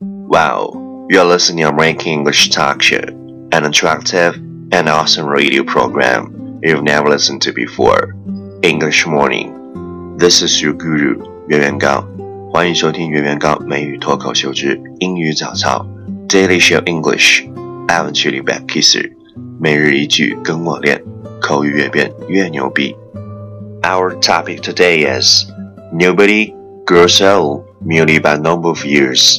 Wow, you're listening to American English Talk Show, an attractive and awesome radio program you've never listened to before. English Morning. This is your guru, 岳元刚。欢迎收听岳元刚美语脱口秀之英语早操 Daily Show English。艾文去里 back kisser，每日一句跟我练，口语越变越牛逼。Our topic today is nobody grows old merely by number of years.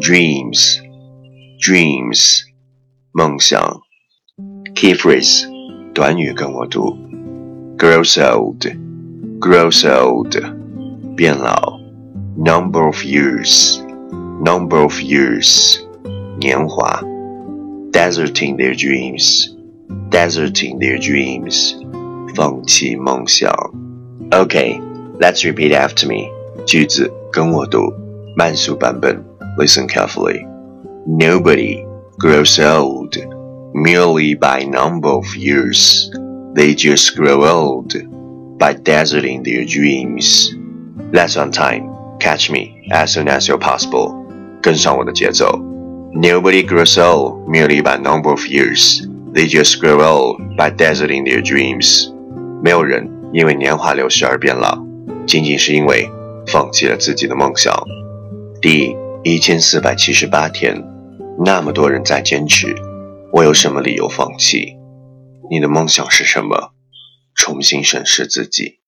dreams, dreams，梦想。Key phrase，短语跟我读：grows old, grows old，变老。Number of years, number of years，年华。Deserting their dreams, deserting their dreams，放弃梦想。Okay, let's repeat after me，句子跟我读，慢速版本。 Listen carefully. Nobody grows old merely by number of years. They just grow old by deserting their dreams. That's on time. Catch me as soon as you're possible. 跟上我的节奏. Nobody grows old merely by number of years. They just grow old by deserting their dreams. 没有人因为年华流逝而变老，仅仅是因为放弃了自己的梦想。第 一千四百七十八天，那么多人在坚持，我有什么理由放弃？你的梦想是什么？重新审视自己。